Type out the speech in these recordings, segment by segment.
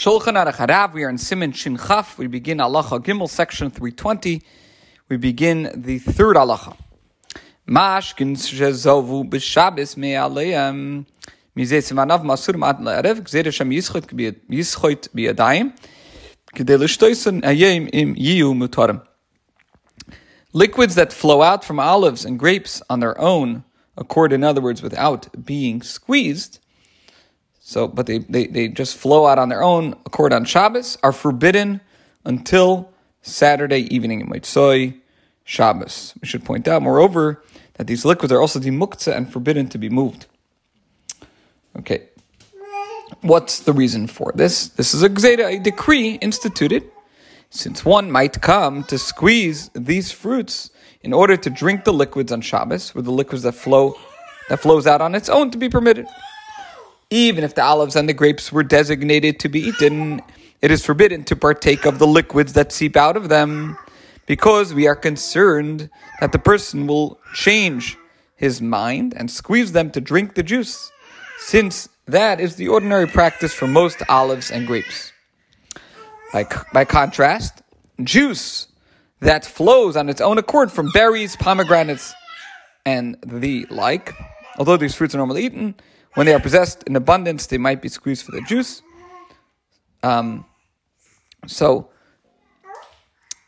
Shulchan Aruch Harav. We are in Siman Shin Chaf. We begin Halacha Gimel, section 320. We begin the third Halacha. Mashkin shezovu b'Shabbos me'aleim mizeh simanav masurim ad le'erev gzeh Hashem yischot b'yadayim k'dei l'shtoisen ayim im yiyu mutarim. Liquids that flow out from olives and grapes on their own accord, in other words, without being squeezed, so, but they, they, they just flow out on their own accord on Shabbos, are forbidden until Saturday evening in Moitzoy Shabbos. We should point out, moreover, that these liquids are also dimuktzah and forbidden to be moved. Okay. What's the reason for this? This is a gzeda, a decree instituted, since one might come to squeeze these fruits in order to drink the liquids on Shabbos, with the liquids that flow that flows out on its own to be permitted even if the olives and the grapes were designated to be eaten, it is forbidden to partake of the liquids that seep out of them, because we are concerned that the person will change his mind and squeeze them to drink the juice, since that is the ordinary practice for most olives and grapes. By, by contrast, juice that flows on its own accord from berries, pomegranates, and the like, although these fruits are normally eaten, when they are possessed in abundance, they might be squeezed for the juice. Um, so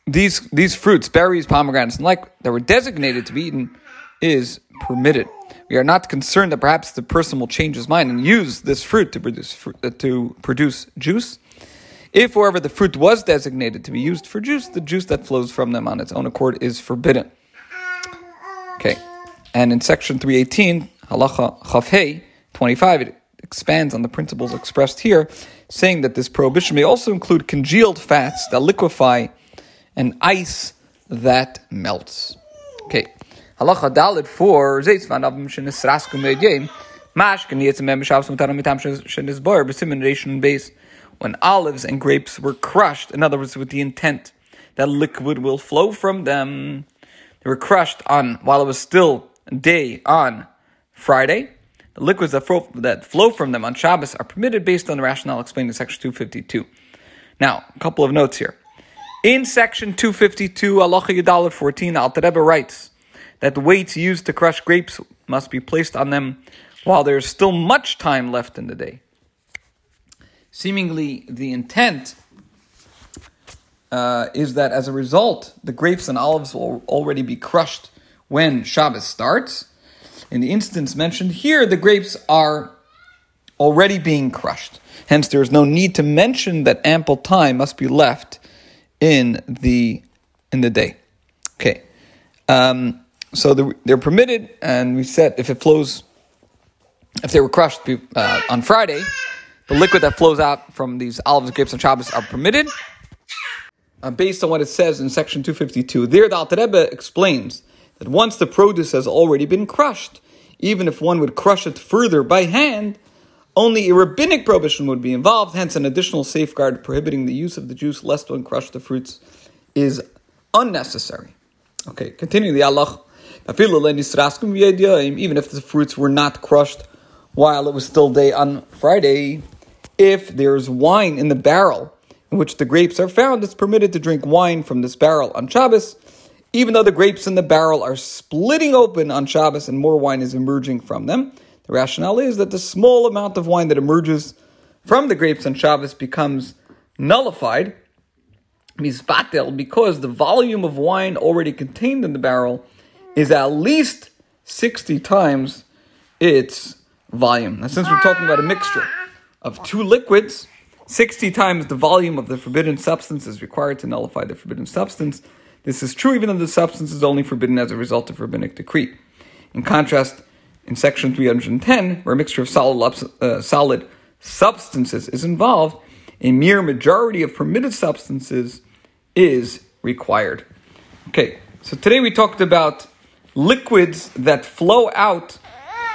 these these fruits, berries, pomegranates, and like that were designated to be eaten, is permitted. We are not concerned that perhaps the person will change his mind and use this fruit to produce fruit, uh, to produce juice. If, however, the fruit was designated to be used for juice, the juice that flows from them on its own accord is forbidden. Okay, and in section three eighteen, halacha chafhei 25, it expands on the principles expressed here, saying that this prohibition may also include congealed fats that liquefy and ice that melts. Okay. Halacha Dalit for zeitz van avim shenisrasku me'edyem mashkin yitzim mem shavs mutaram mitam shenisbar b'simination base when olives and grapes were crushed, in other words, with the intent that liquid will flow from them. They were crushed on while it was still day on Friday, the liquids that flow, that flow from them on Shabbos are permitted based on the rationale explained in section 252. Now, a couple of notes here. In section 252, Allah Yadalit 14, Alter Rebbe writes that the weights used to crush grapes must be placed on them while there is still much time left in the day. Seemingly, the intent uh, is that as a result, the grapes and olives will already be crushed when Shabbos starts, in the instance mentioned here, the grapes are already being crushed. Hence, there is no need to mention that ample time must be left in the in the day. Okay, um, so the, they're permitted, and we said if it flows, if they were crushed uh, on Friday, the liquid that flows out from these olives, grapes, and Shabbos are permitted. Uh, based on what it says in section 252, there the Alter Rebbe explains that once the produce has already been crushed, even if one would crush it further by hand, only a rabbinic prohibition would be involved, hence an additional safeguard prohibiting the use of the juice lest one crush the fruits is unnecessary. Okay, continue the Allah. Even if the fruits were not crushed while it was still day on Friday, if there's wine in the barrel in which the grapes are found, it's permitted to drink wine from this barrel on Shabbos even though the grapes in the barrel are splitting open on Shabbos and more wine is emerging from them, the rationale is that the small amount of wine that emerges from the grapes on Shabbos becomes nullified, misbatel, because the volume of wine already contained in the barrel is at least 60 times its volume. Now, since we're talking about a mixture of two liquids, 60 times the volume of the forbidden substance is required to nullify the forbidden substance. This is true even though the substance is only forbidden as a result of rabbinic decree. In contrast, in section 310, where a mixture of solid, uh, solid substances is involved, a mere majority of permitted substances is required. Okay, so today we talked about liquids that flow out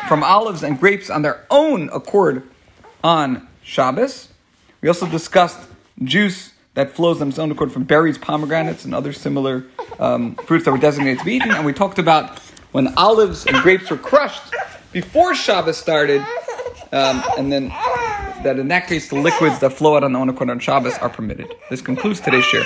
from olives and grapes on their own accord on Shabbos. We also discussed juice that flows on its own accord from berries, pomegranates, and other similar um, fruits that were designated to be eaten. And we talked about when olives and grapes were crushed before Shabbos started, um, and then that in that case the liquids that flow out on the own accord on Shabbos are permitted. This concludes today's share.